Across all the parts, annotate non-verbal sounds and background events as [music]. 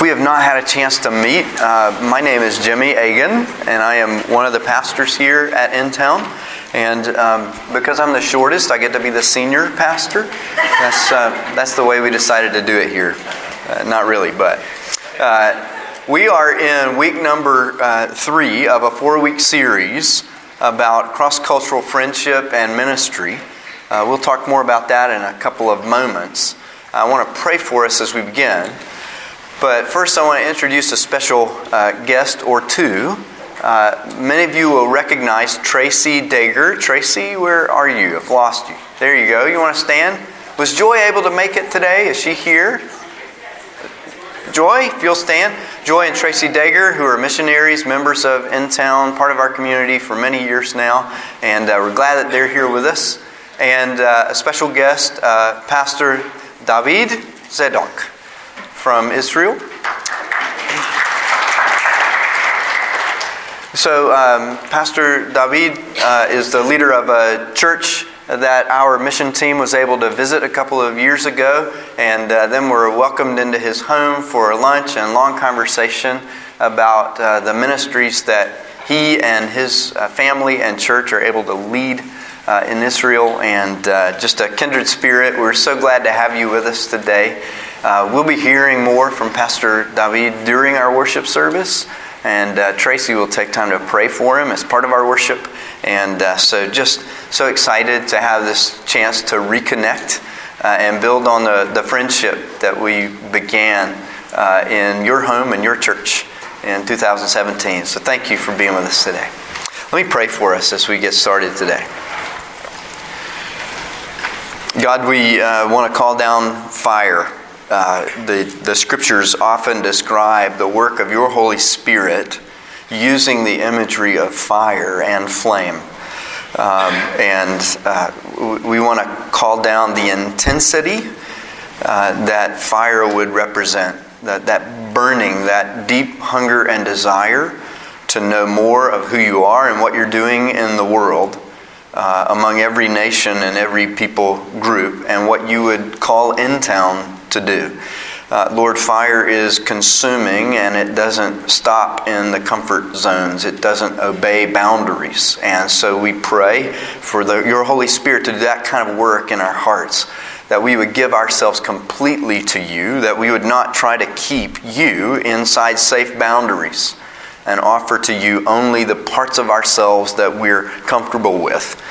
If we have not had a chance to meet, uh, my name is Jimmy Agan, and I am one of the pastors here at InTown. And um, because I'm the shortest, I get to be the senior pastor. That's, uh, that's the way we decided to do it here. Uh, not really, but. Uh, we are in week number uh, three of a four week series about cross cultural friendship and ministry. Uh, we'll talk more about that in a couple of moments. I want to pray for us as we begin. But first, I want to introduce a special uh, guest or two. Uh, many of you will recognize Tracy Dager. Tracy, where are you? I've lost you. There you go. You want to stand? Was Joy able to make it today? Is she here? Joy, if you'll stand. Joy and Tracy Dager, who are missionaries, members of In Town, part of our community for many years now, and uh, we're glad that they're here with us. And uh, a special guest, uh, Pastor David Zadok from Israel. So, um, Pastor David uh, is the leader of a church that our mission team was able to visit a couple of years ago, and uh, then were welcomed into his home for lunch and long conversation about uh, the ministries that he and his uh, family and church are able to lead uh, in Israel, and uh, just a kindred spirit. We're so glad to have you with us today. Uh, we'll be hearing more from Pastor David during our worship service, and uh, Tracy will take time to pray for him as part of our worship. And uh, so, just so excited to have this chance to reconnect uh, and build on the, the friendship that we began uh, in your home and your church in 2017. So, thank you for being with us today. Let me pray for us as we get started today. God, we uh, want to call down fire uh, the, the scriptures often describe the work of your Holy Spirit using the imagery of fire and flame. Um, and uh, we want to call down the intensity uh, that fire would represent, that, that burning, that deep hunger and desire to know more of who you are and what you're doing in the world. Uh, among every nation and every people group, and what you would call InTown to do. Uh, Lord, fire is consuming and it doesn't stop in the comfort zones. It doesn't obey boundaries. And so we pray for the, your Holy Spirit to do that kind of work in our hearts. That we would give ourselves completely to you, that we would not try to keep you inside safe boundaries and offer to you only the parts of ourselves that we're comfortable with.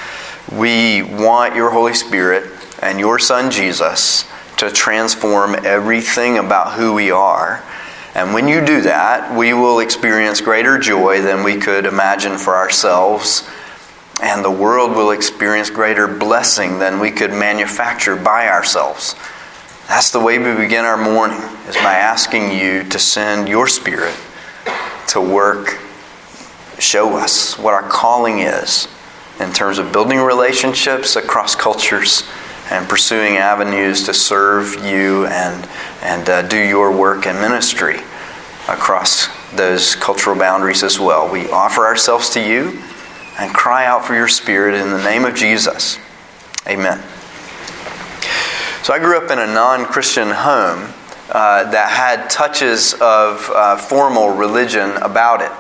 We want your Holy Spirit and your Son Jesus to transform everything about who we are. And when you do that, we will experience greater joy than we could imagine for ourselves. And the world will experience greater blessing than we could manufacture by ourselves. That's the way we begin our morning, is by asking you to send your spirit to work, show us what our calling is in terms of building relationships across cultures and pursuing avenues to serve you and, and uh, do your work and ministry across those cultural boundaries as well. We offer ourselves to you and cry out for your Spirit in the name of Jesus. Amen. So I grew up in a non Christian home uh, that had touches of uh, formal religion about it.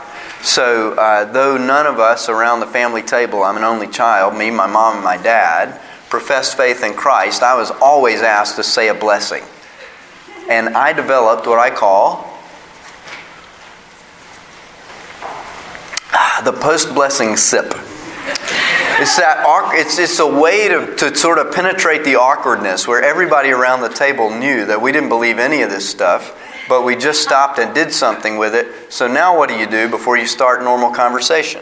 So, uh, though none of us around the family table, I'm an only child, me, my mom, and my dad, professed faith in Christ, I was always asked to say a blessing. And I developed what I call [sighs] the post blessing sip. It's that it's, it's a way to, to sort of penetrate the awkwardness where everybody around the table knew that we didn't believe any of this stuff, but we just stopped and did something with it. So now what do you do before you start normal conversation?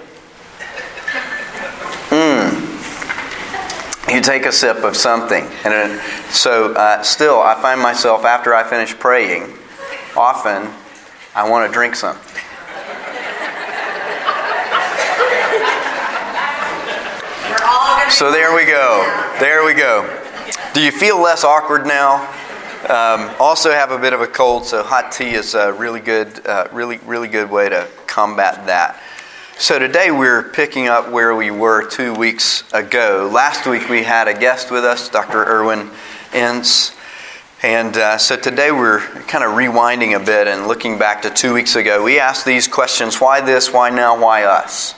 Mmm you take a sip of something. And so, uh, still, I find myself after I finish praying, often I want to drink something. So there we go. There we go. Do you feel less awkward now? Um, also have a bit of a cold, so hot tea is a really good, uh, really, really good way to combat that. So today we're picking up where we were two weeks ago. Last week we had a guest with us, Dr. Irwyn Ince, And uh, so today we're kind of rewinding a bit and looking back to two weeks ago. We asked these questions why this, why now, why us?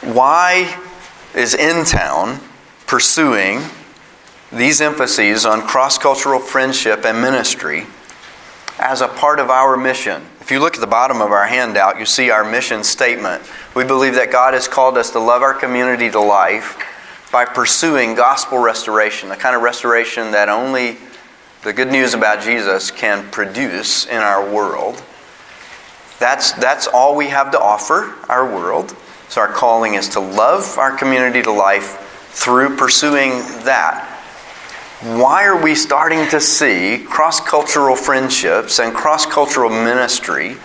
Why is In Town pursuing these emphases on cross cultural friendship and ministry as a part of our mission? If you look at the bottom of our handout, you see our mission statement. We believe that God has called us to love our community to life by pursuing gospel restoration, the kind of restoration that only the good news about Jesus can produce in our world. That's, that's all we have to offer our world. So, our calling is to love our community to life through pursuing that. Why are we starting to see cross cultural friendships and cross cultural ministry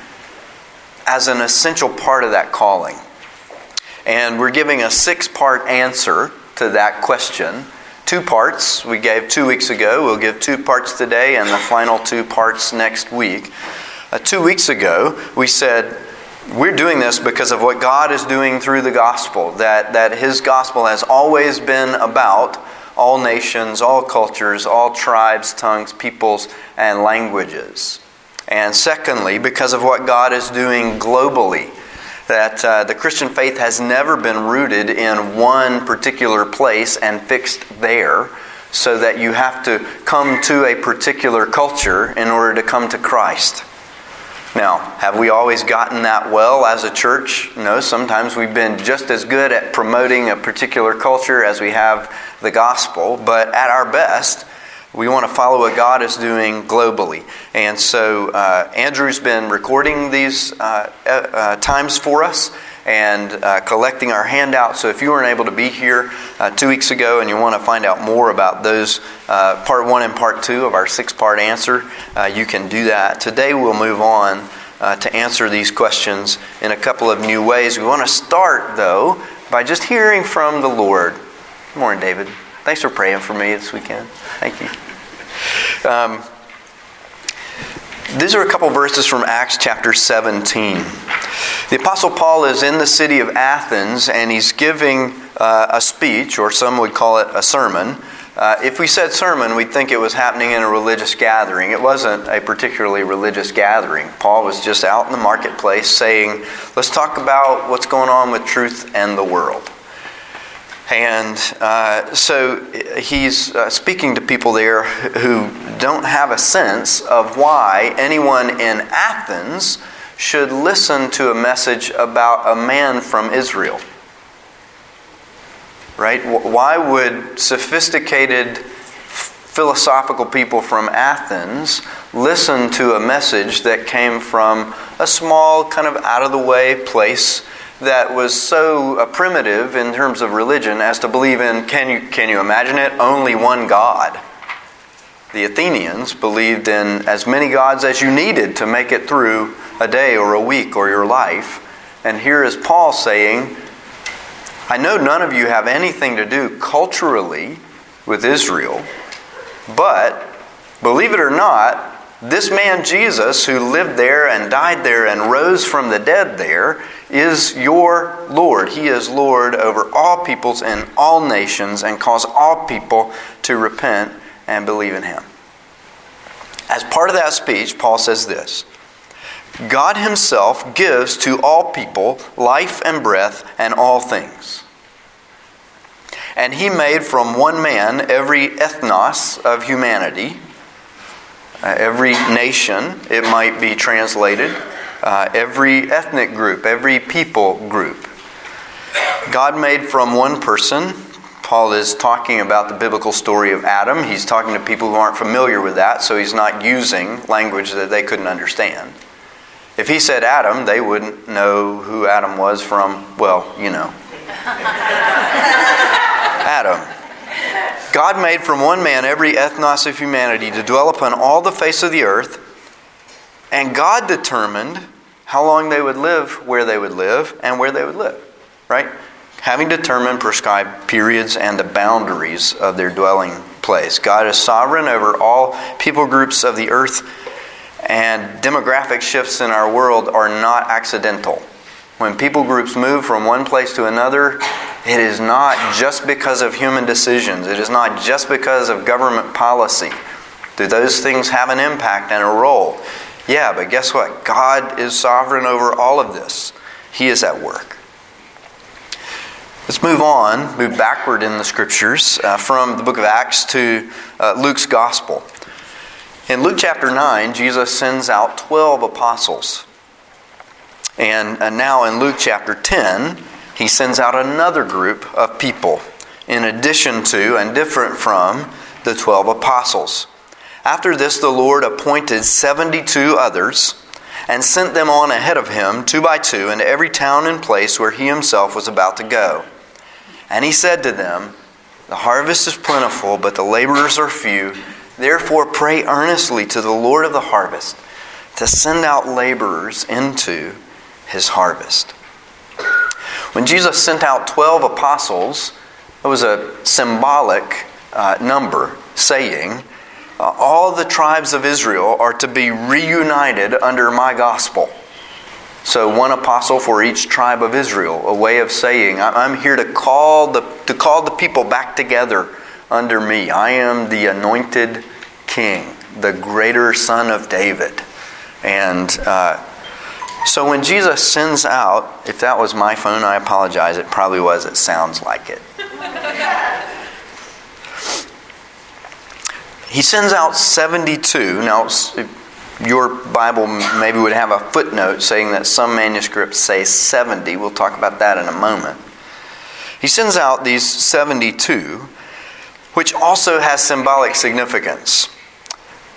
as an essential part of that calling? And we're giving a six part answer to that question two parts we gave two weeks ago. We'll give two parts today and the final two parts next week. Uh, two weeks ago, we said we're doing this because of what God is doing through the gospel, that, that His gospel has always been about all nations, all cultures, all tribes, tongues, peoples, and languages. And secondly, because of what God is doing globally that uh, the Christian faith has never been rooted in one particular place and fixed there, so that you have to come to a particular culture in order to come to Christ. Now, have we always gotten that well as a church? No, sometimes we've been just as good at promoting a particular culture as we have the gospel, but at our best, we want to follow what God is doing globally. And so uh, Andrew's been recording these uh, uh, times for us and uh, collecting our handouts. So if you weren't able to be here uh, two weeks ago and you want to find out more about those, part one and part two of our six part answer, you can do that. Today we'll move on to answer these questions in a couple of new ways. We want to start, though, by just hearing from the Lord. Good morning, David. Thanks for praying for me this weekend. Thank you. Um, these are a couple verses from Acts chapter 17. The Apostle Paul is in the city of Athens and he's giving uh, a speech, or some would call it a sermon. Uh, if we said sermon, we'd think it was happening in a religious gathering. It wasn't a particularly religious gathering. Paul was just out in the marketplace saying, Let's talk about what's going on with truth and the world. And uh, so he's uh, speaking to people there who don't have a sense of why anyone in Athens should listen to a message about a man from Israel. Right? Why would sophisticated philosophical people from Athens listen to a message that came from a small, kind of out of the way place? That was so uh, primitive in terms of religion as to believe in, can you, can you imagine it, only one God. The Athenians believed in as many gods as you needed to make it through a day or a week or your life. And here is Paul saying, I know none of you have anything to do culturally with Israel, but believe it or not, this man Jesus, who lived there and died there and rose from the dead there, is your Lord. He is Lord over all peoples and all nations and calls all people to repent and believe in Him. As part of that speech, Paul says this God Himself gives to all people life and breath and all things. And He made from one man every ethnos of humanity uh, every nation, it might be translated, uh, every ethnic group, every people group. God made from one person. Paul is talking about the biblical story of Adam. He's talking to people who aren't familiar with that, so he's not using language that they couldn't understand. If he said Adam, they wouldn't know who Adam was from, well, you know. [laughs] Adam. God made from one man every ethnos of humanity to dwell upon all the face of the earth, and God determined how long they would live, where they would live, and where they would live. Right? Having determined prescribed periods and the boundaries of their dwelling place. God is sovereign over all people groups of the earth, and demographic shifts in our world are not accidental. When people groups move from one place to another, it is not just because of human decisions. It is not just because of government policy. Do those things have an impact and a role? Yeah, but guess what? God is sovereign over all of this. He is at work. Let's move on, move backward in the scriptures uh, from the book of Acts to uh, Luke's gospel. In Luke chapter 9, Jesus sends out 12 apostles. And, and now in Luke chapter 10, he sends out another group of people, in addition to and different from the 12 apostles. After this, the Lord appointed 72 others and sent them on ahead of him, two by two, into every town and place where he himself was about to go. And he said to them, The harvest is plentiful, but the laborers are few. Therefore, pray earnestly to the Lord of the harvest to send out laborers into his harvest. When Jesus sent out 12 apostles, it was a symbolic uh, number saying, uh, All the tribes of Israel are to be reunited under my gospel. So one apostle for each tribe of Israel, a way of saying, I'm here to call the, to call the people back together under me. I am the anointed king, the greater son of David. And uh, so when Jesus sends out, if that was my phone, I apologize. It probably was. It sounds like it. he sends out 72. Now, your Bible maybe would have a footnote saying that some manuscripts say 70. We'll talk about that in a moment. He sends out these 72, which also has symbolic significance.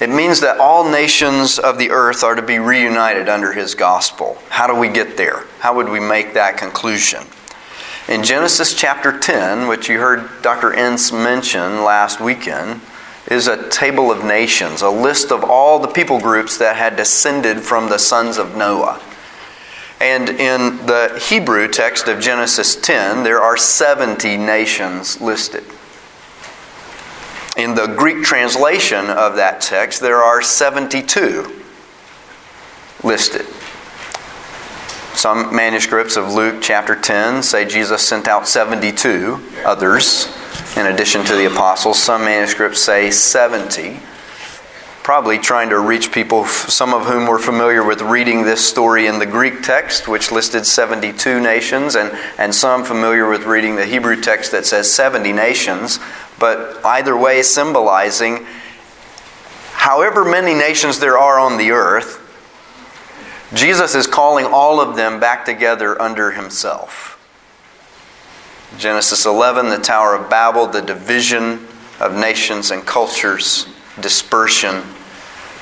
It means that all nations of the earth are to be reunited under his gospel. How do we get there? How would we make that conclusion? In Genesis chapter 10, which you heard Dr. Ince mention last weekend, is a table of nations, a list of all the people groups that had descended from the sons of Noah. And in the Hebrew text of Genesis 10, there are 70 nations listed. In the Greek translation of that text, there are 72 listed. Some manuscripts of Luke chapter 10 say Jesus sent out 72 others in addition to the apostles. Some manuscripts say 70. Probably trying to reach people, some of whom were familiar with reading this story in the Greek text, which listed 72 nations, and, and some familiar with reading the Hebrew text that says 70 nations. But either way, symbolizing however many nations there are on the earth, Jesus is calling all of them back together under himself. Genesis 11, the Tower of Babel, the division of nations and cultures, dispersion.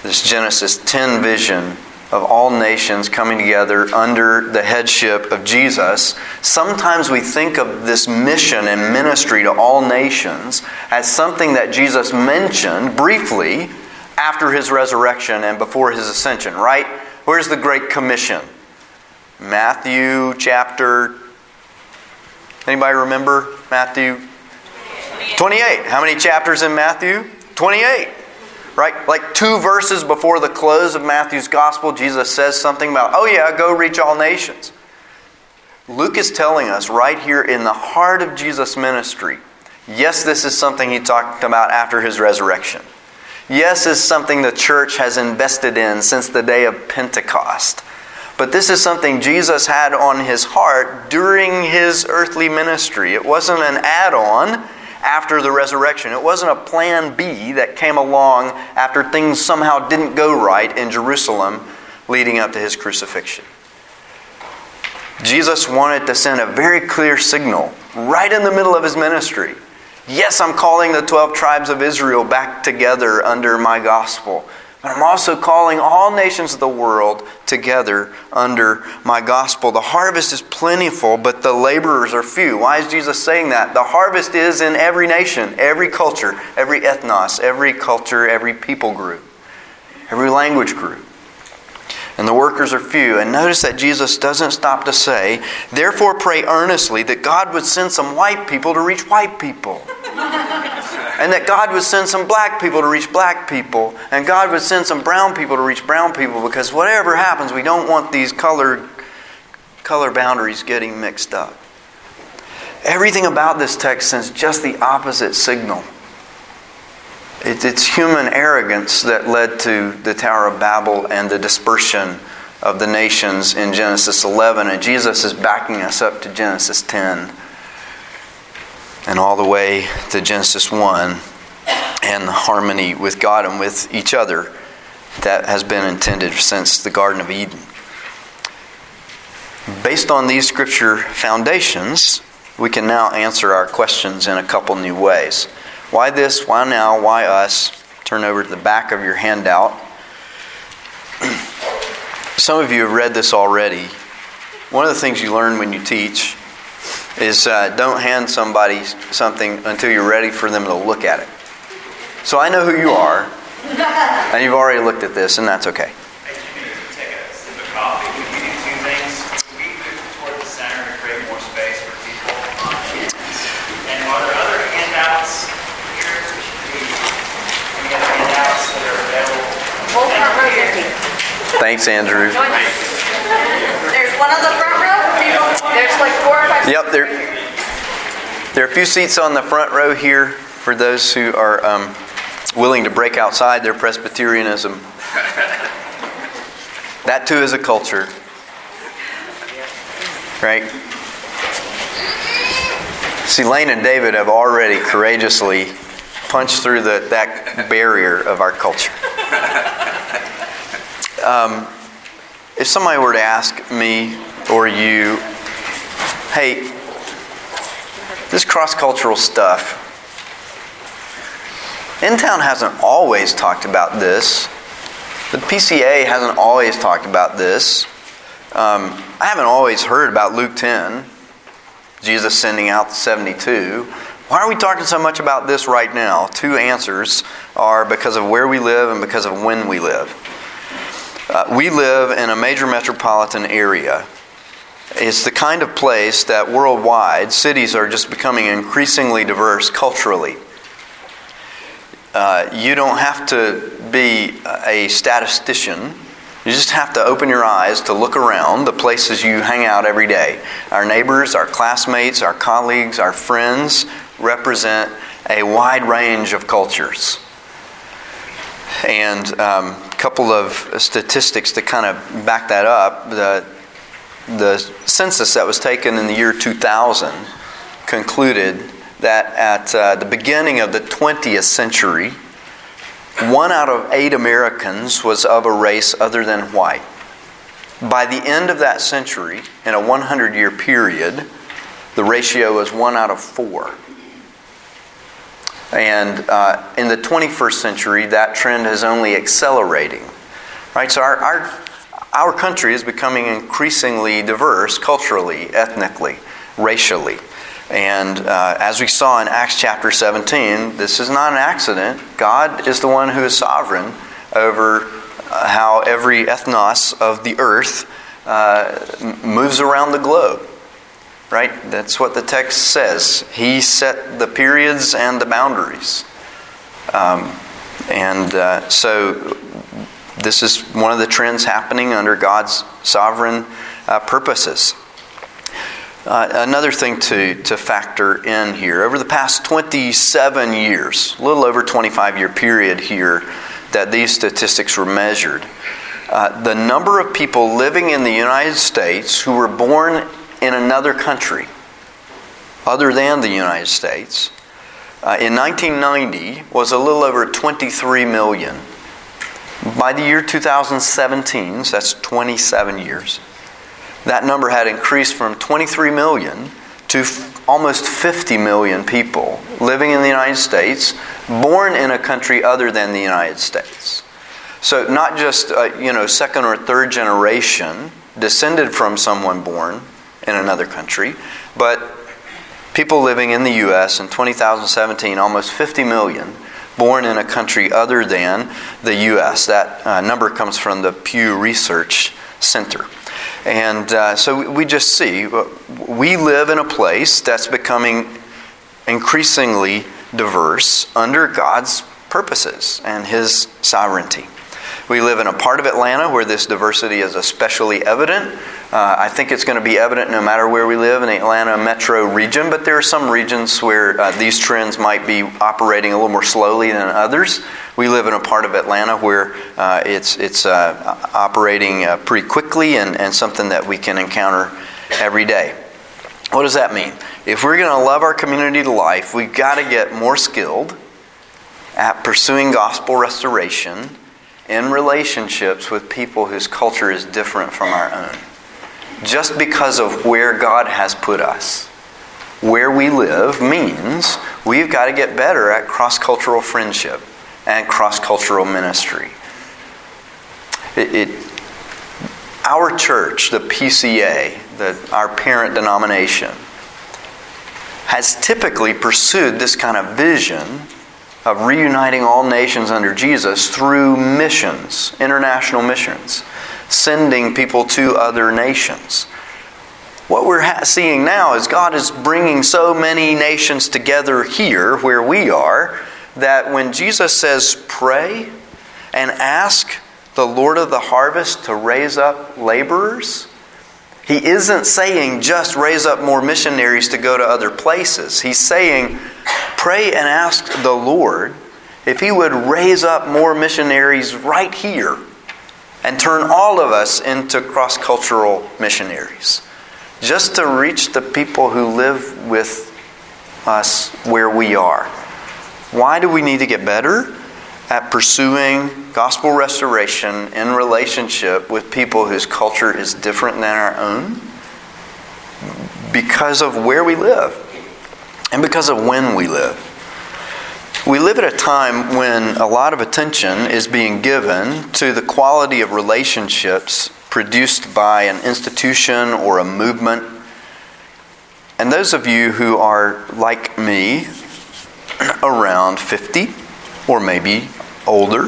This Genesis 10 vision of all nations coming together under the headship of Jesus. Sometimes we think of this mission and ministry to all nations as something that Jesus mentioned briefly after his resurrection and before his ascension, right? Where's the Great Commission? Matthew chapter Anybody remember Matthew 28? How many chapters in Matthew? 28. Right? Like two verses before the close of Matthew's gospel, Jesus says something about, oh yeah, go reach all nations. Luke is telling us right here in the heart of Jesus' ministry, yes, this is something he talked about after his resurrection. Yes, is something the church has invested in since the day of Pentecost. But this is something Jesus had on his heart during his earthly ministry. It wasn't an add on after the resurrection, it wasn't a plan B that came along after things somehow didn't go right in Jerusalem leading up to his crucifixion. Jesus wanted to send a very clear signal right in the middle of his ministry. Yes, I'm calling the 12 tribes of Israel back together under my gospel. But I'm also calling all nations of the world together under my gospel. The harvest is plentiful, but the laborers are few. Why is Jesus saying that? The harvest is in every nation, every culture, every ethnos, every culture, every people group, every language group. And the workers are few. And notice that Jesus doesn't stop to say, therefore pray earnestly that God would send some white people to reach white people. [laughs] and that God would send some black people to reach black people, and God would send some brown people to reach brown people, because whatever happens, we don't want these color, color boundaries getting mixed up. Everything about this text sends just the opposite signal. It, it's human arrogance that led to the Tower of Babel and the dispersion of the nations in Genesis 11. And Jesus is backing us up to Genesis 10 and all the way to Genesis 1 and the harmony with God and with each other that has been intended since the Garden of Eden. Based on these scripture foundations, we can now answer our questions in a couple new ways. Why this? Why now? Why us? Turn over to the back of your handout. [clears throat] Some of you have read this already. One of the things you learn when you teach is uh, don't hand somebody something until you're ready for them to look at it. So I know who you are, and you've already looked at this, and that's okay. Thanks, Andrew. There's one on the front row. There's like four or five. Yep, there, there are a few seats on the front row here for those who are um, willing to break outside their Presbyterianism. That too is a culture. Right? See, Lane and David have already courageously punched through the, that barrier of our culture. Um, if somebody were to ask me or you, hey, this cross cultural stuff, InTown hasn't always talked about this. The PCA hasn't always talked about this. Um, I haven't always heard about Luke 10, Jesus sending out the 72. Why are we talking so much about this right now? Two answers are because of where we live and because of when we live. Uh, we live in a major metropolitan area. It's the kind of place that worldwide cities are just becoming increasingly diverse culturally. Uh, you don't have to be a statistician. You just have to open your eyes to look around the places you hang out every day. Our neighbors, our classmates, our colleagues, our friends represent a wide range of cultures. And um, a couple of statistics to kind of back that up. The, the census that was taken in the year 2000 concluded that at uh, the beginning of the 20th century, one out of eight Americans was of a race other than white. By the end of that century, in a 100 year period, the ratio was one out of four. And uh, in the 21st century, that trend is only accelerating. Right? So our, our, our country is becoming increasingly diverse culturally, ethnically, racially. And uh, as we saw in Acts chapter 17, this is not an accident. God is the one who is sovereign over uh, how every ethnos of the earth uh, moves around the globe. Right? That's what the text says. He set the periods and the boundaries. Um, and uh, so this is one of the trends happening under God's sovereign uh, purposes. Uh, another thing to, to factor in here over the past 27 years, a little over 25 year period here that these statistics were measured, uh, the number of people living in the United States who were born in another country other than the United States uh, in 1990 was a little over 23 million. By the year 2017, so that's 27 years, that number had increased from 23 million to f- almost 50 million people living in the United States, born in a country other than the United States. So not just uh, you know second or third generation descended from someone born in another country, but people living in the U.S. in 2017, almost 50 million born in a country other than the U.S. That uh, number comes from the Pew Research Center. And uh, so we just see uh, we live in a place that's becoming increasingly diverse under God's purposes and His sovereignty. We live in a part of Atlanta where this diversity is especially evident. Uh, I think it's going to be evident no matter where we live in the Atlanta metro region, but there are some regions where uh, these trends might be operating a little more slowly than others. We live in a part of Atlanta where uh, it's, it's uh, operating uh, pretty quickly and, and something that we can encounter every day. What does that mean? If we're going to love our community to life, we've got to get more skilled at pursuing gospel restoration in relationships with people whose culture is different from our own. Just because of where God has put us. Where we live means we've got to get better at cross cultural friendship and cross cultural ministry. It, it, our church, the PCA, the, our parent denomination, has typically pursued this kind of vision of reuniting all nations under Jesus through missions, international missions, sending people to other nations. What we're ha- seeing now is God is bringing so many nations together here where we are that when Jesus says, pray and ask the Lord of the harvest to raise up laborers, he isn't saying just raise up more missionaries to go to other places. He's saying pray and ask the Lord if He would raise up more missionaries right here and turn all of us into cross cultural missionaries. Just to reach the people who live with us where we are. Why do we need to get better? At pursuing gospel restoration in relationship with people whose culture is different than our own because of where we live and because of when we live. We live at a time when a lot of attention is being given to the quality of relationships produced by an institution or a movement. And those of you who are like me, [clears throat] around 50 or maybe older,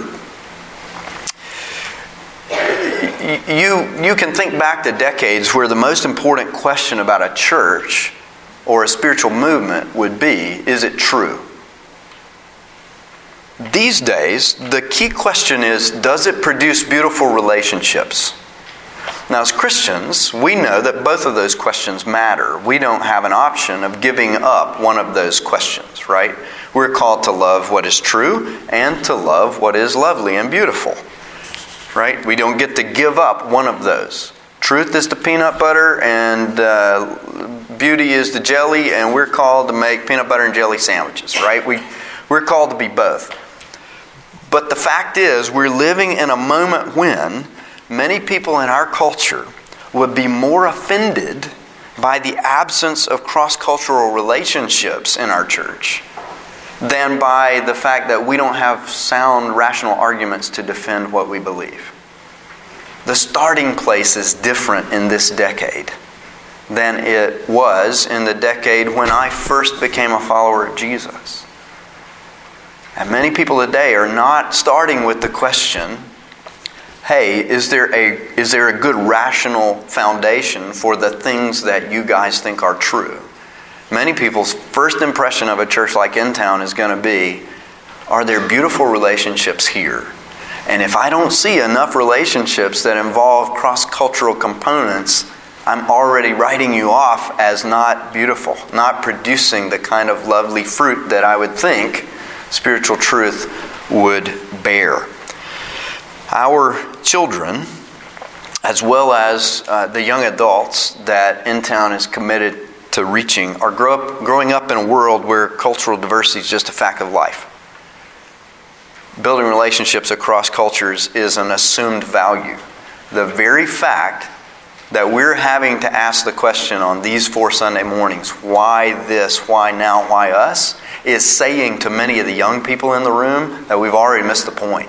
you, you can think back to decades where the most important question about a church or a spiritual movement would be is it true? These days, the key question is does it produce beautiful relationships? Now, as Christians, we know that both of those questions matter. We don't have an option of giving up one of those questions, right? We're called to love what is true and to love what is lovely and beautiful, right? We don't get to give up one of those. Truth is the peanut butter, and uh, beauty is the jelly, and we're called to make peanut butter and jelly sandwiches, right? We, we're called to be both. But the fact is, we're living in a moment when many people in our culture would be more offended by the absence of cross cultural relationships in our church than by the fact that we don't have sound, rational arguments to defend what we believe. The starting place is different in this decade than it was in the decade when I first became a follower of Jesus. And many people today are not starting with the question hey, is there, a, is there a good rational foundation for the things that you guys think are true? Many people's first impression of a church like In Town is going to be are there beautiful relationships here? And if I don't see enough relationships that involve cross cultural components, I'm already writing you off as not beautiful, not producing the kind of lovely fruit that I would think spiritual truth would bear. Our children, as well as uh, the young adults that In Town is committed to reaching, are grow up, growing up in a world where cultural diversity is just a fact of life. Building relationships across cultures is an assumed value. The very fact that we're having to ask the question on these four Sunday mornings why this, why now, why us is saying to many of the young people in the room that we've already missed the point.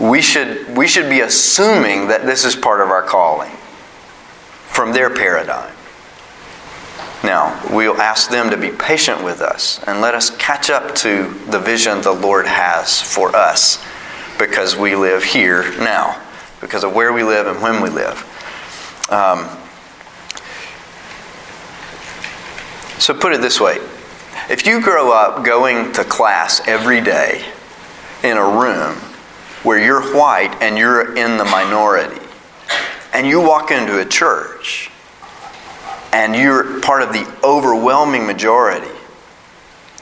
We should, we should be assuming that this is part of our calling from their paradigm. Now, we'll ask them to be patient with us and let us catch up to the vision the Lord has for us because we live here now, because of where we live and when we live. Um, so, put it this way if you grow up going to class every day in a room where you're white and you're in the minority, and you walk into a church and you're part of the overwhelming majority,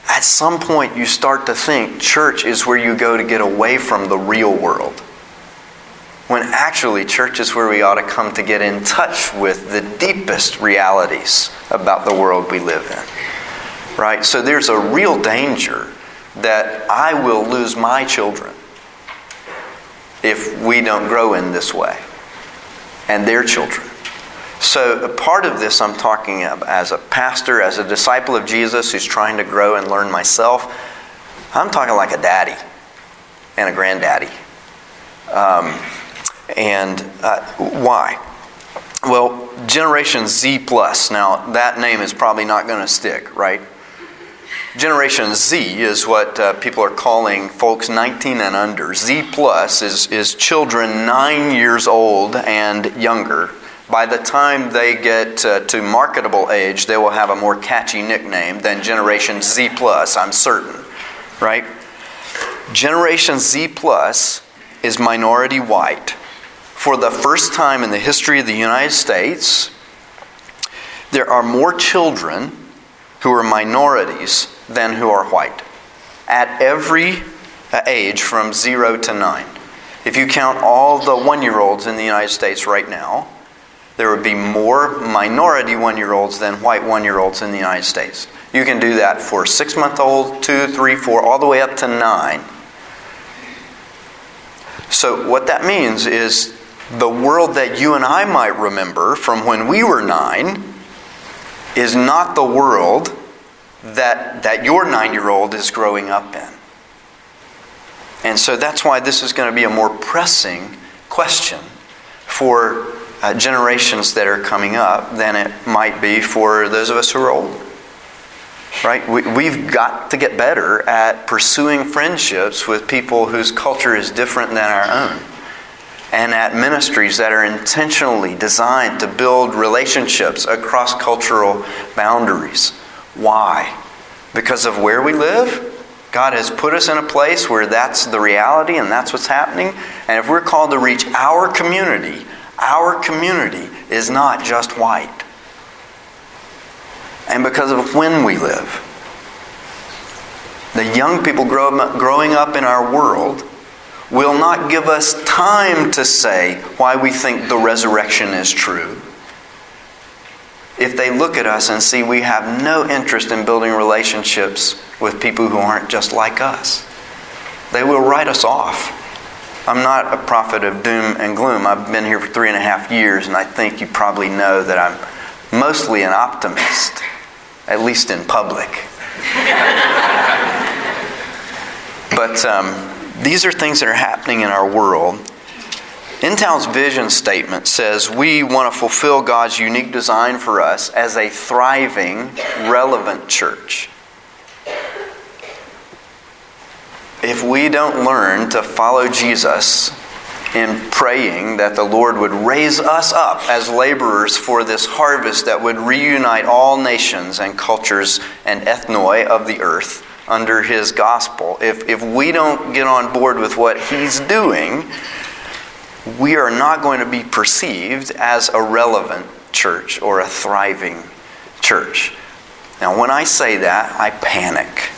at some point you start to think church is where you go to get away from the real world. When actually, church is where we ought to come to get in touch with the deepest realities about the world we live in. Right? So there's a real danger that I will lose my children if we don't grow in this way, and their children. So, a part of this I'm talking as a pastor, as a disciple of Jesus who's trying to grow and learn myself. I'm talking like a daddy and a granddaddy. Um, and uh, why? Well, Generation Z plus. Now, that name is probably not going to stick, right? Generation Z is what uh, people are calling folks 19 and under. Z plus is, is children nine years old and younger. By the time they get uh, to marketable age, they will have a more catchy nickname than Generation Z plus, I'm certain. Right? Generation Z plus is minority white. For the first time in the history of the United States, there are more children who are minorities than who are white at every uh, age from zero to nine. If you count all the one year olds in the United States right now, there would be more minority one year olds than white one year olds in the United States. You can do that for six month old, two, three, four, all the way up to nine. So, what that means is the world that you and I might remember from when we were nine is not the world that, that your nine year old is growing up in. And so that's why this is going to be a more pressing question for uh, generations that are coming up than it might be for those of us who are old. Right? We, we've got to get better at pursuing friendships with people whose culture is different than our own. And at ministries that are intentionally designed to build relationships across cultural boundaries. Why? Because of where we live? God has put us in a place where that's the reality and that's what's happening. And if we're called to reach our community, our community is not just white. And because of when we live. The young people grow growing up in our world will not give us time to say why we think the resurrection is true if they look at us and see we have no interest in building relationships with people who aren't just like us. They will write us off. I'm not a prophet of doom and gloom. I've been here for three and a half years, and I think you probably know that I'm mostly an optimist, at least in public. [laughs] but um, these are things that are happening in our world InTown's vision statement says we want to fulfill God's unique design for us as a thriving, relevant church. If we don't learn to follow Jesus in praying that the Lord would raise us up as laborers for this harvest that would reunite all nations and cultures and ethnoi of the earth under His gospel, if, if we don't get on board with what He's doing, we are not going to be perceived as a relevant church or a thriving church. Now, when I say that, I panic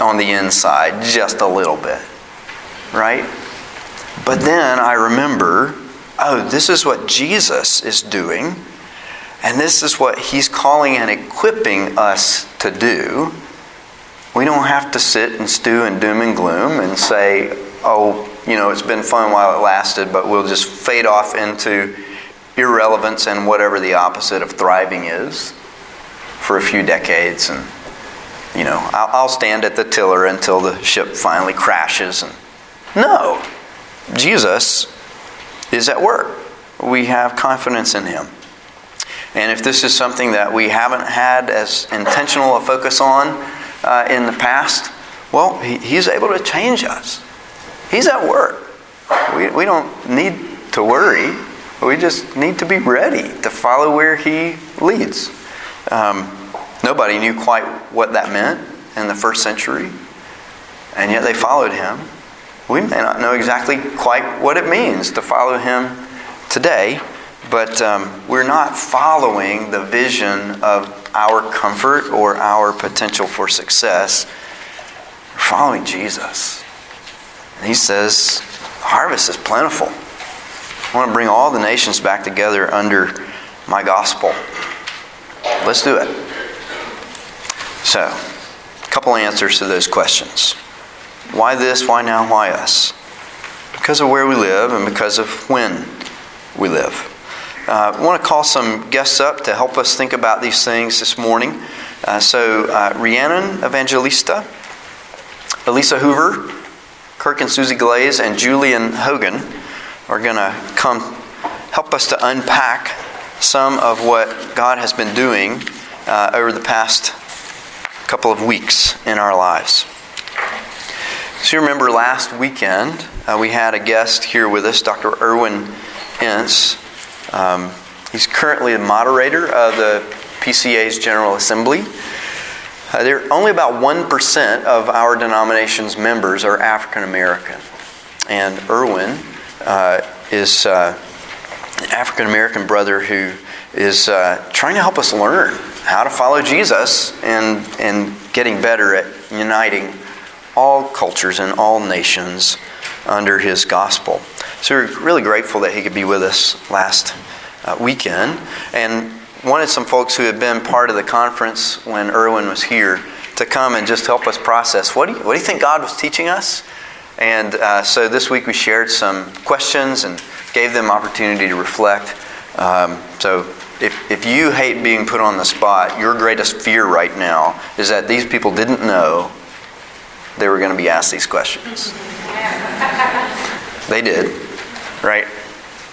on the inside just a little bit, right? But then I remember oh, this is what Jesus is doing, and this is what he's calling and equipping us to do. We don't have to sit and stew in doom and gloom and say, oh, you know, it's been fun while it lasted, but we'll just fade off into irrelevance and whatever the opposite of thriving is for a few decades. And, you know, I'll, stand at the tiller until the ship finally crashes. And no, Jesus is at work. We have confidence in him. And if this is something that we haven't had as intentional a focus on uh, in the past, well, he, he's able to change us. He's at work. We, we don't need to worry. We just need to be ready to follow where He leads. Um, nobody knew quite what that meant in the first century, and yet they followed Him. we may not know exactly quite what it means to follow Him today, but um, we're not following the vision of our comfort or our potential for success. We're following Jesus. And he says, harvest is plentiful. I want to bring all the nations back together under my gospel. Let's do it. So, a couple answers to those questions. Why this? Why now? Why us? Because of where we live and because of when we live. Uh, I want to call some guests up to help us think about these things this morning. Uh, so, uh, Rhiannon Evangelista, Elisa Hoover, Kirk and Susie Glaze, and Julian Hogan are going to come help us to unpack some of what God has been doing uh, over the past couple of weeks in our lives. So, you remember last weekend, uh, we had a guest here with us, Dr. Irwyn Ince. Um, he's currently the moderator of the PCA's General Assembly. Uh, there, only about 1% of our denomination's members are African American. And Irwyn uh, is uh, an African American brother who is uh, trying to help us learn how to follow Jesus and, and getting better at uniting all cultures and all nations under his gospel. So we're really grateful that he could be with us last uh, weekend and wanted some folks who had been part of the conference when Irwyn was here to come and just help us process what do you, what do you think God was teaching us? And uh, so this week we shared some questions and gave them opportunity to reflect. Um, so if, if you hate being put on the spot, your greatest fear right now is that these people didn't know they were going to be asked these questions. they did, right?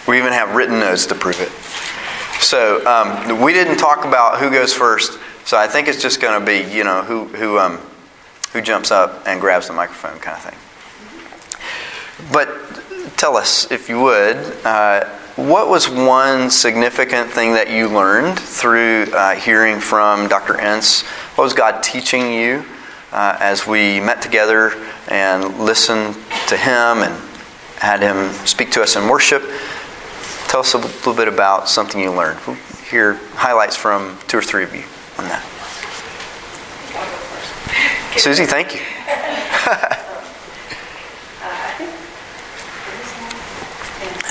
We even have written notes to prove it. So um, we didn't talk about who goes first. So I think it's just going to be, you know, who who um, who jumps up and grabs the microphone, kind of thing. But tell us, if you would, uh, what was one significant thing that you learned through uh, hearing from Dr. Ince? What was God teaching you uh, as we met together and listened to Him and had Him speak to us in worship? Tell us a little bit about something you learned. We'll hear highlights from two or three of you on that. Susie, thank you. [laughs]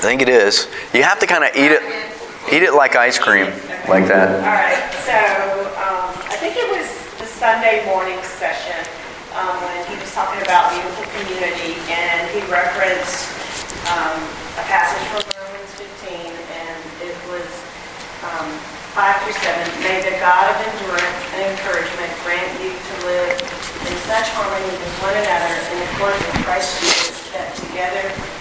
I think it is. You have to kind of eat it, eat it like ice cream, like that. All right. So um, I think it was the Sunday morning session um, when he was talking about beautiful community, and he referenced um, a passage from Romans 15, and it was um, 5 through 7. May the God of endurance and encouragement grant you to live in such harmony with one another in accordance with Christ Jesus, that together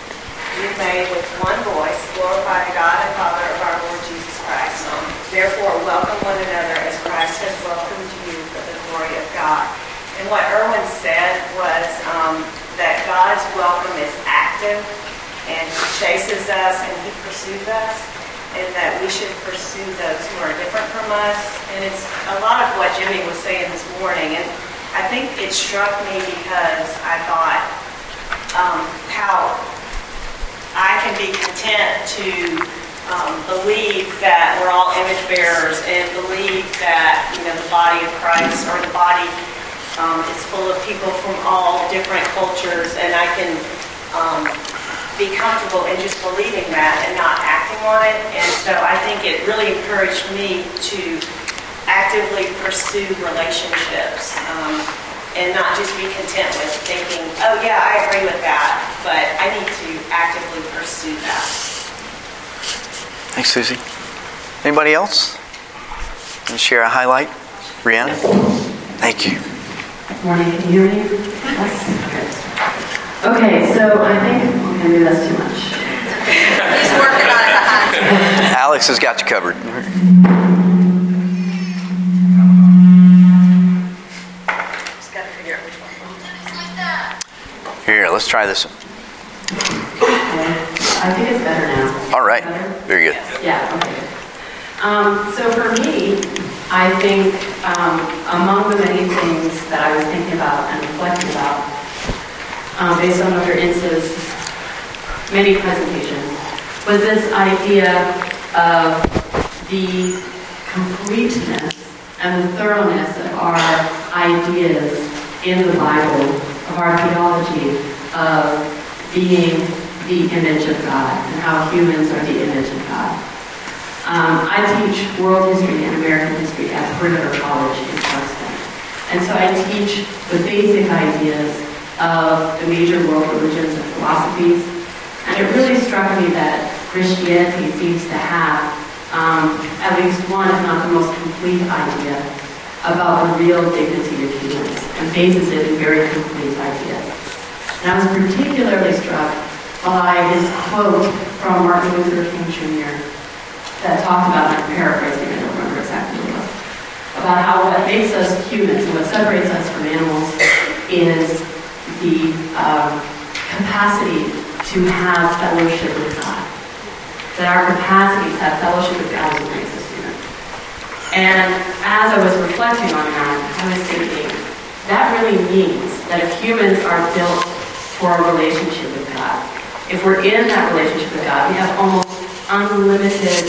you may with one voice glorify the God and Father of our Lord Jesus Christ. Therefore, welcome one another as Christ has welcomed you for the glory of God. And what Irwyn said was um, that God's welcome is active and he chases us and he pursues us and that we should pursue those who are different from us. And it's a lot of what Jimmy was saying this morning. And I think it struck me because I thought um, how I can be content to um, believe that we're all image bearers and believe that you know the body of Christ or the body um, is full of people from all different cultures, and I can um, be comfortable in just believing that and not acting on it. And so I think it really encouraged me to actively pursue relationships. Um, and not just be content with thinking, oh yeah, I agree with that, but I need to actively pursue that. Thanks, Susie. Anybody else? Can you share a highlight? Rhiannon? Thank you. Good morning, can you hear me? Yes? Okay, so I think, okay, maybe that's too much. He's working on it behind. Alex has got you covered. Here, let's try this. I think it's better now. All right. Very good. Yeah, okay. Um, so for me, I think um, among the many things that I was thinking about and reflecting about, um, based on Dr. Ince's many presentations, was this idea of the completeness and the thoroughness of our ideas in the Bible, of our theology, of being the image of God and how humans are the image of God. Um, I teach world history and American history at Perimeter College in Clarkston. And so I teach the basic ideas of the major world religions and philosophies. And it really struck me that Christianity seems to have um, at least one, if not the most complete idea about the real dignity of humans and bases it in very complete ideas. And I was particularly struck by his quote from Martin Luther King Jr. that talked about, I'm paraphrasing, I don't remember exactly what about how what makes us humans and what separates us from animals is the um, capacity to have fellowship with God. That our capacity to have fellowship with God is what makes us. And as I was reflecting on that, I was thinking, that really means that if humans are built for a relationship with God, if we're in that relationship with God, we have almost unlimited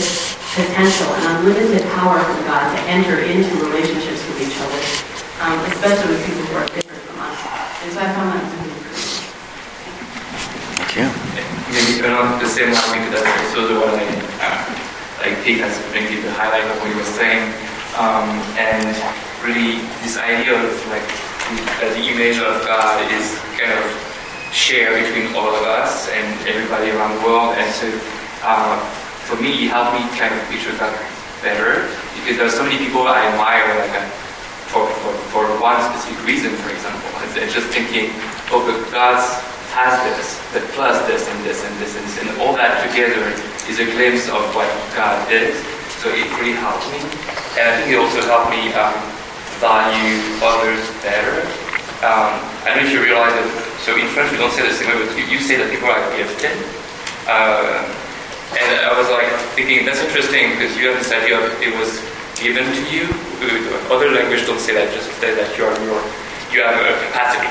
potential and unlimited power from God to enter into relationships with each other, um, especially with people who are different from us. And so I found that really encouraging. Thank you. maybe around the same line because that's also the one I uh, like pick as maybe the highlight of what you were saying. Um, and really this idea of like the, the image of God is kind of shared between all of us and everybody around the world. And so uh, for me, it helped me kind of picture God better because there are so many people I admire like uh, for, for, for one specific reason, for example. [laughs] It's, it's just thinking, oh, but God's has this, but plus this and this and this and this, and all that together is a glimpse of what God is. So it really helped me, and I think it also helped me um, value others better. Um, I don't know if you realize that. So in French we don't say the same way, but you, you say that people are gifted. Uh, and I was like thinking that's interesting because you have this idea of it was given to you. Other language don't say that; just say that you are your you have a capacity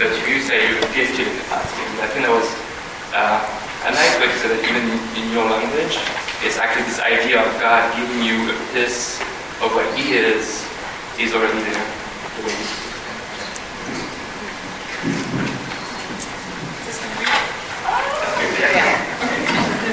that you say you're gifted in. And I think that was uh, a nice way to say that even in your language, it's actually this idea of God giving you a piece of what He is, is already there.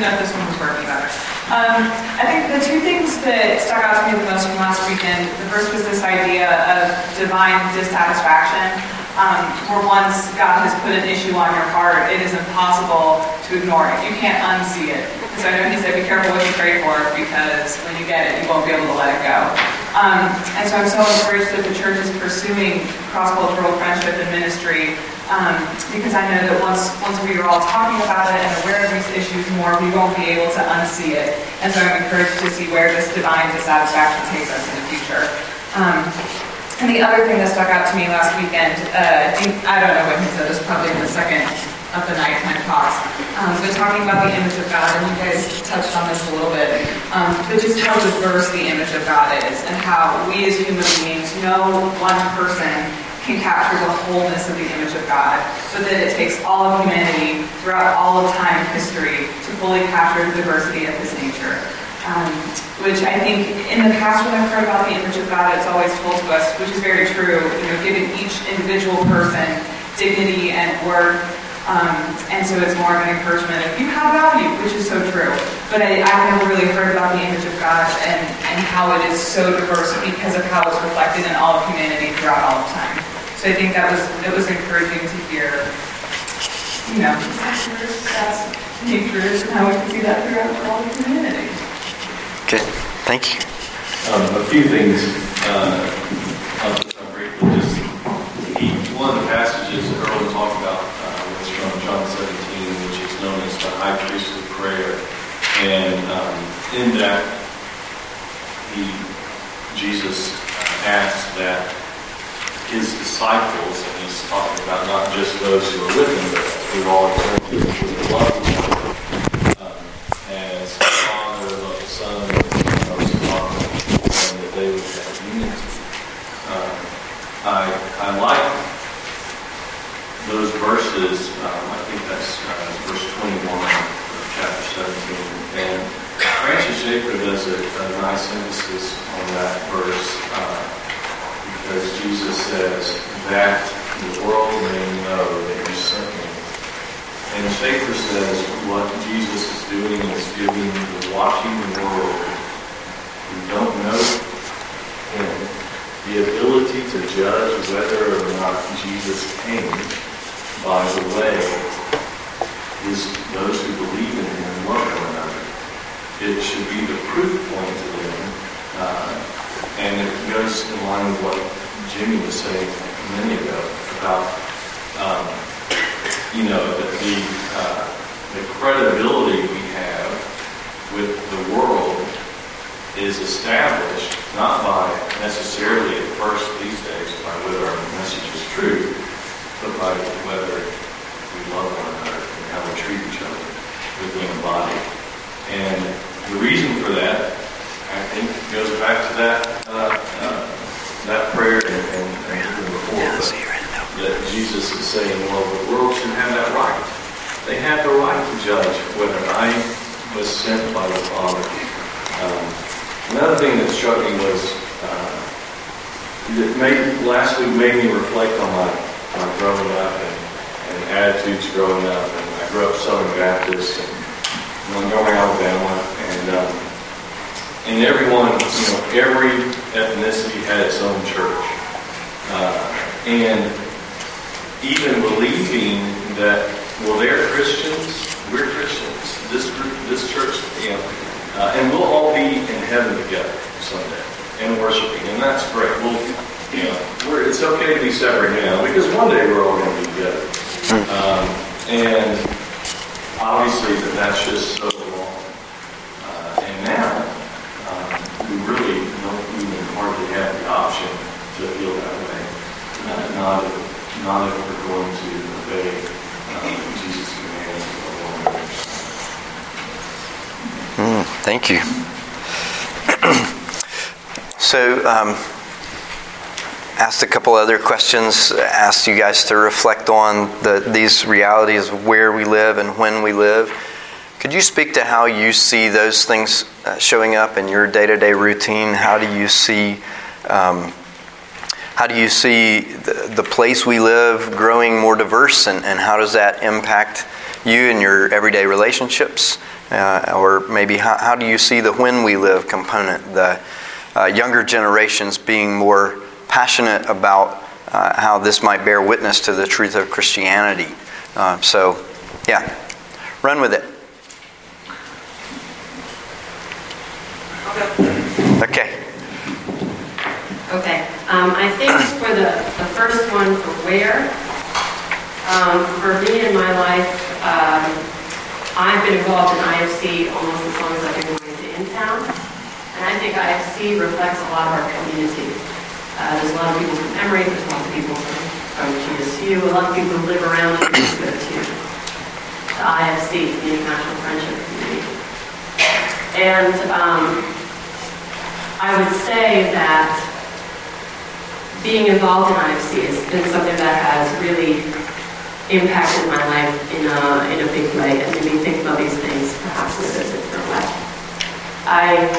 This one was working better. Um, I think the two things that stuck out to me the most from last weekend, the first was this idea of divine dissatisfaction. Um, where once God has put an issue on your heart, it is impossible to ignore it. You can't unsee it. So I know he said, be careful what you pray for because when you get it, you won't be able to let it go. Um, and so I'm so encouraged that the church is pursuing cross-cultural friendship and ministry um, because I know that once once we are all talking about it and aware of these issues more, we won't be able to unsee it. And so I'm encouraged to see where this divine dissatisfaction takes us in the future. Um, and the other thing that stuck out to me last weekend, uh, I don't know what he said, it was probably in the second of the nighttime talks, um, but talking about the image of God, and you guys touched on this a little bit, um, but just how diverse the image of God is, and how we as human beings, no one person can capture the wholeness of the image of God, but that it takes all of humanity throughout all of time and history to fully capture the diversity of His nature. Um, which I think in the past when I've heard about the image of God, it's always told to us, which is very true, you know, giving each individual person dignity and worth. Um, and so it's more of an encouragement of you have value, which is so true. But I, I've never really heard about the image of God and, and how it is so diverse because of how it's reflected in all of humanity throughout all of time. So I think that was it was encouraging to hear, you know, that's nature and how we can see that throughout all of humanity. Okay, thank you. Um, a few things, uh, I'll just briefly just, one of the passages that Earl talked about, uh, was from John 17, which is known as the high priestly prayer. And, um, in that, he, Jesus uh, asked that his disciples, and he's talking about not just those who are with him, but we've all encouraged to I, I like those verses. Um, I think that's uh, verse 21 of chapter 17. And Francis Schaeffer does a, a nice emphasis on that verse uh, because Jesus says that the world may know that you sent me. And Schaeffer says what Jesus is doing is giving the watching world who don't know the ability to judge whether or not Jesus came by the way is those who believe in him and love one another. It should be the proof point to them. Uh, and it goes in line with what Jimmy was saying a minute ago about, um, you know, the, the, uh, the credibility we have with the world is established not by necessarily at first these days by whether our message is true, but by whether we love one another and how we treat each other within a body. And the reason for that, I think, goes back to that uh, uh, that prayer and, and, and before that Jesus is saying, well, the world should have that right. They have the right to judge whether I was sent by the Father. Um, Another thing that struck me was uh, that made, last week made me reflect on my, my growing up and, and attitudes growing up. And I grew up Southern Baptist in Montgomery, Alabama, and um, and everyone, you know, every ethnicity had its own church, uh, and even believing that well, they're Christians, we're Christians. This group, this church, you know. Uh, and we'll all be in heaven together someday and worshiping, and that's great. We'll, you know, it's okay to be separate now because one day we're all going to be together. Um, and obviously, that that's just so long. Uh, and now, um, we really don't even hardly have the option to feel that way. Uh, not, not if we're going to obey um, Jesus' commands of one another. Mm, thank you. [clears throat] so, um, asked a couple other questions. Asked you guys to reflect on the, these realities of where we live and when we live. Could you speak to how you see those things uh, showing up in your day-to-day routine? How do you see um, how do you see the, the, place we live growing more diverse, and, and how does that impact you and your everyday relationships? Uh, or maybe how, how, do you see the when we live component, the uh, younger generations being more passionate about uh, how this might bear witness to the truth of Christianity? Uh, so, yeah, run with it. Okay. Okay. Um, I think for the, the first one, for where, um, for me in my life, um, I've been involved in IFC almost as long as I've been going to InTown. And I think IFC reflects a lot of our community. Uh, there's a lot of people from Emory, there's a lot of people from, GSU, a lot of people who live around here go to the IFC, the International Friendship Community. And um, I would say that being involved in IFC has been something that has really impacted my life in a, in a big way and made me think about these things perhaps in a different way. I,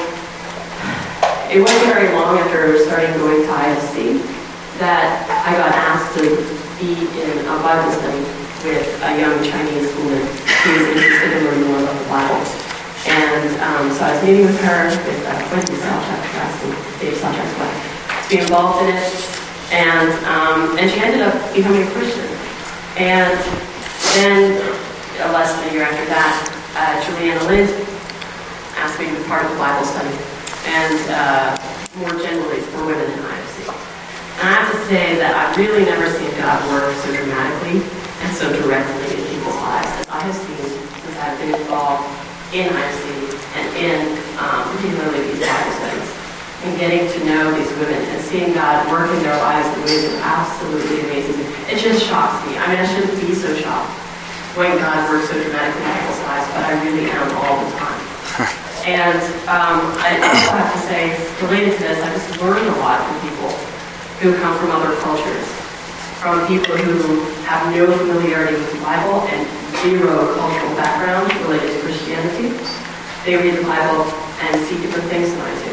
it wasn't very long after starting going to IFC that I got asked to be in a Bible study with a young Chinese woman who was interested in learning more about the Bible. And um, so I was meeting with her, with uh, Wendy Salchak, Dave Salchak's wife, to be involved in it. And, um, and she ended up becoming a Christian. And then, less than a year after that, uh, Juliana Lind asked me to be part of the Bible study. And uh, more generally, for women in IFC. And I have to say that I've really never seen God work so dramatically and so directly in people's lives as I have seen since I've been involved in IFC and in um, particularly these Bible studies and getting to know these women and seeing God work in their lives in ways that are absolutely amazing. It just shocks me. I mean, I shouldn't be so shocked when God works so dramatically in people's lives, but I really am all the time. [laughs] and um, I also have to say, related to this, I just learned a lot from people who come from other cultures, from people who have no familiarity with the Bible and zero cultural background related to Christianity. They read the Bible and see different things than I do.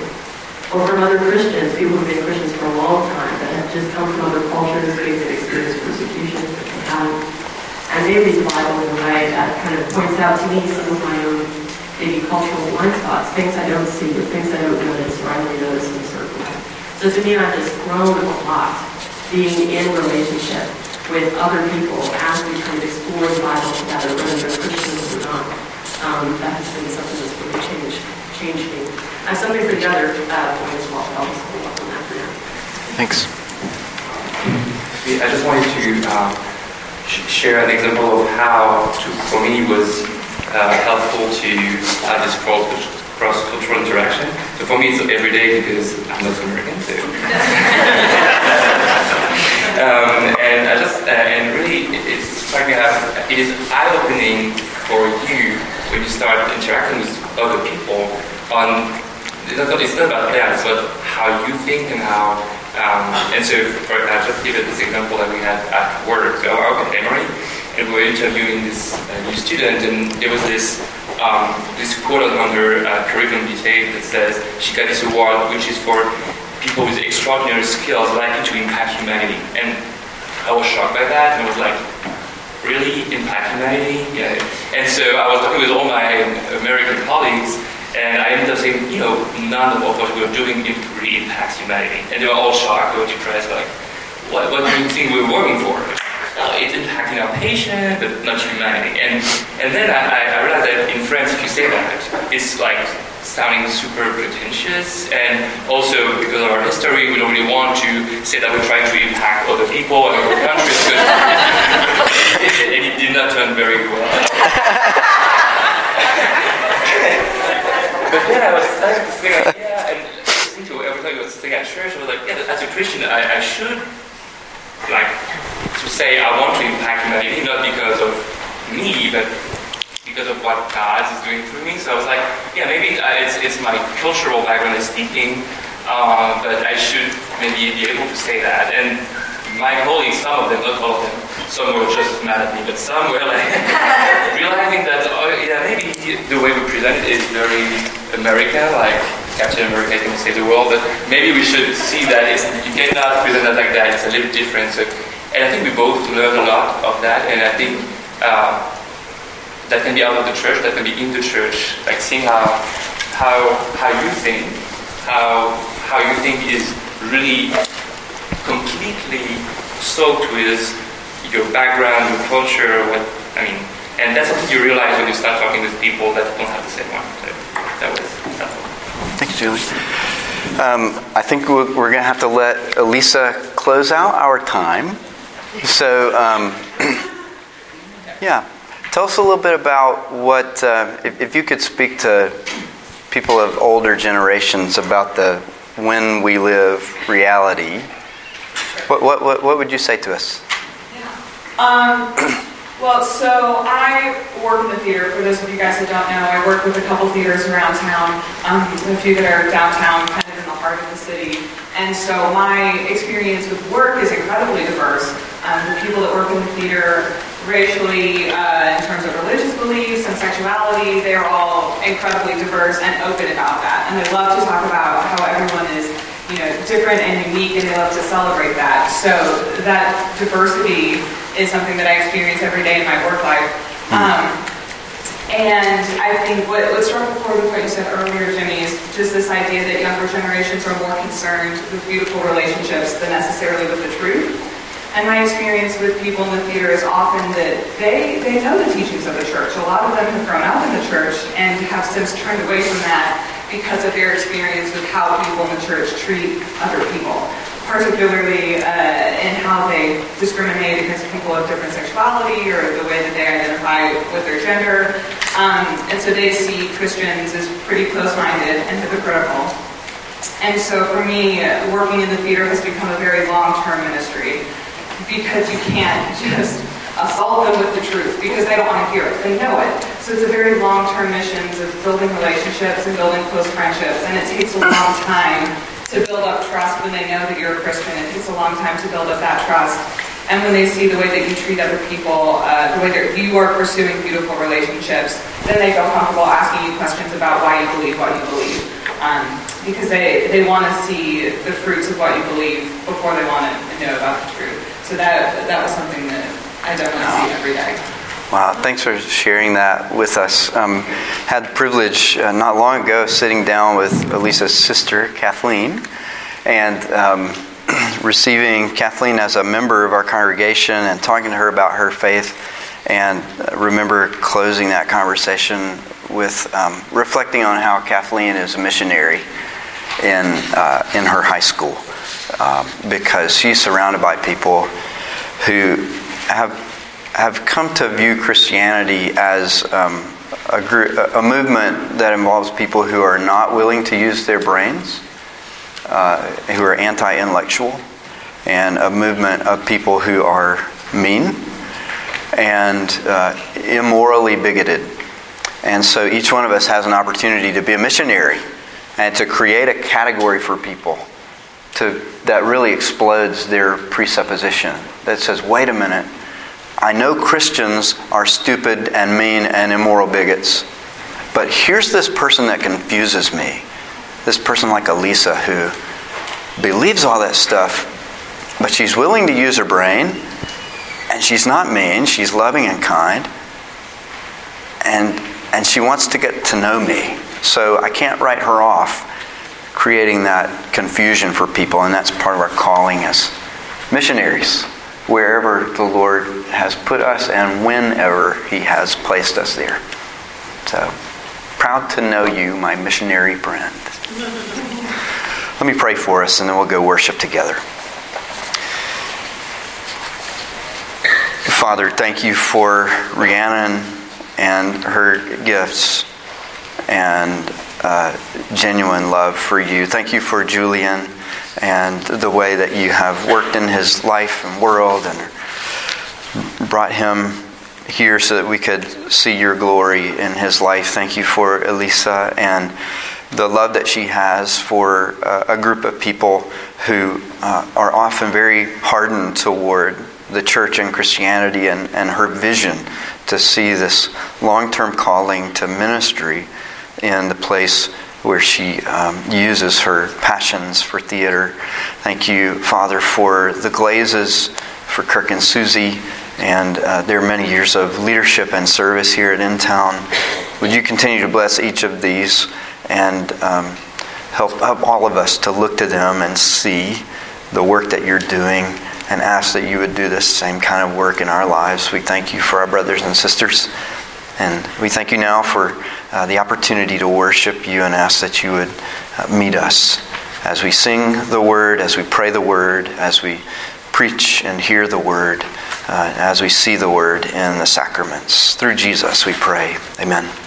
Or from other Christians, people who've been Christians for a long time, that have just come from other cultures, they've experienced persecution, haven't. And they read the Bible in a way that kind of points out to me some of my own maybe cultural blind spots, things I don't see, or things I don't notice, or I only notice in a certain way. So to me, I've just grown a lot being in relationship with other people as we kind of explore the Bible together, whether they're Christians or not. Um, that has been something that's really changed, changed me. I have something for the other uh, as well, but I'll just hold up on that for now. Thanks. I just wanted to sh- share an example of how, to, for me, was uh, helpful to have this cross cross-cultural interaction. So for me, it's every day because I'm not American. So. [laughs] um, and I just uh, and really, it's like uh, it is eye-opening for you when you start interacting with other people on. It's not, it's not about them, it's about how you think and how. Um, and so, for I just give it this example that we had at work. So Emory, and we were interviewing this uh, new student, and there was this um, this quote on her uh, curriculum vitae that says she got this award, which is for people with extraordinary skills likely to impact humanity. And I was shocked by that, and I was like, really impact humanity? Yeah. And so I was talking with all my American colleagues, and I ended up saying, you know, none of what we're doing really impacts humanity. And they were all shocked, were depressed, like, what, what do you think we're working for? It's impacting our patient, but not humanity. And and then I, I realized that in France, if you say that, it's like sounding super pretentious, and also because of our history, we don't really want to say that we're trying to impact other people and other countries, and [laughs] it did not turn very well. [laughs] but then I was like, yeah, and listening to every time I was sitting at church, I was like, yeah, as a Christian, I, I should like to say I want to impact humanity, not because of me, but because of what God is doing through me. So I was like, yeah, maybe it's, it's my cultural background is speaking, uh, but I should maybe be able to say that. And my colleagues, some of them, not all of them, some were just mad at me, but some were like [laughs] realizing that, oh, yeah, maybe the way we present it is very American, like Captain America can save the world, but maybe we should see that it's, you cannot present it like that, it's a little different. So, and I think we both learned a lot of that, and I think uh, that can be out of the church, that can be in the church, like seeing how, how, how you think, how, how you think is really completely soaked with your background, your culture, what, I mean, and that's something you realize when you start talking with people that don't have the same one. So that was helpful. Thank you, Julie. Um, I think we're, we're going to have to let Elisa close out our time. So, um, [clears throat] yeah, tell us a little bit about what, uh, if, if, you could speak to people of older generations about the when we live reality, what, what, what, what would you say to us? Um, well, so I work in the theater. For those of you guys that don't know, I work with a couple theaters around town, um, a few that are downtown, kind of in the heart of the city. And so my experience with work is incredibly diverse. Um, the people that work in the theater, racially, uh, in terms of religious beliefs and sexuality, they're all incredibly diverse and open about that. And they love to talk about how everyone is you know, different and unique, and they love to celebrate that. So that diversity is something that I experience every day in my work life. Um, and I think what, what struck a chord with what you said earlier, Jimmy, is just this idea that younger generations are more concerned with beautiful relationships than necessarily with the truth. And my experience with people in the theater is often that they, they know the teachings of the church. A lot of them have grown up in the church and have since turned away from that because of their experience with how people in the church treat other people, particularly uh, in how they discriminate against people of different sexuality or the way that they identify with their gender. Um, and so they see Christians as pretty close-minded and hypocritical. And so for me, working in the theater has become a very long-term ministry because you can't [laughs] just assault them with the truth because they don't want to hear it. They know it. So it's a very long-term mission of building relationships and building close friendships. And it takes a long time to build up trust when they know that you're a Christian. It takes a long time to build up that trust. And when they see the way that you treat other people, uh, the way that you are pursuing beautiful relationships, then they feel comfortable asking you questions about why you believe what you believe. Um, because they, they want to see the fruits of what you believe before they want to know about the truth. So that, that was something that I definitely see every day. Wow, thanks for sharing that with us. Um, had the privilege uh, not long ago sitting down with Elisa's sister, Kathleen, and um, [clears throat] receiving Kathleen as a member of our congregation and talking to her about her faith. And uh, remember closing that conversation with um, reflecting on how Kathleen is a missionary in, uh, in her high school um, because she's surrounded by people who have, have come to view Christianity as um, a, group, a movement that involves people who are not willing to use their brains, uh, who are anti intellectual, and a movement of people who are mean and uh, immorally bigoted. And so each one of us has an opportunity to be a missionary and to create a category for people to, that really explodes their presupposition that says, wait a minute, I know Christians are stupid and mean and immoral bigots, but here's this person that confuses me. This person like Elisa who believes all that stuff, but she's willing to use her brain, and she's not mean, she's loving and kind, and, and she wants to get to know me. So I can't write her off creating that confusion for people, and that's part of our calling as missionaries, wherever the Lord has put us and whenever He has placed us there. So, proud to know you, my missionary friend. Let me pray for us, and then we'll go worship together. Father, thank you for Rhiannon and her gifts and uh, genuine love for you. Thank you for Julian and the way that you have worked in his life and world and brought him here so that we could see your glory in his life. Thank you for Elisa and the love that she has for uh, a group of people who uh, are often very hardened toward the church and Christianity and, and her vision to see this long term calling to ministry in the place where she um, uses her passions for theater. Thank you, Father, for the Glazes, for Kirk and Susie, and uh, their many years of leadership and service here at In Town. Would you continue to bless each of these and um, help, help all of us to look to them and see the work that you're doing and ask that you would do this same kind of work in our lives. We thank you for our brothers and sisters. And we thank you now for uh, the opportunity to worship you and ask that you would uh, meet us as we sing the word, as we pray the word, as we preach and hear the word, uh, as we see the word in the sacraments. Through Jesus we pray. Amen.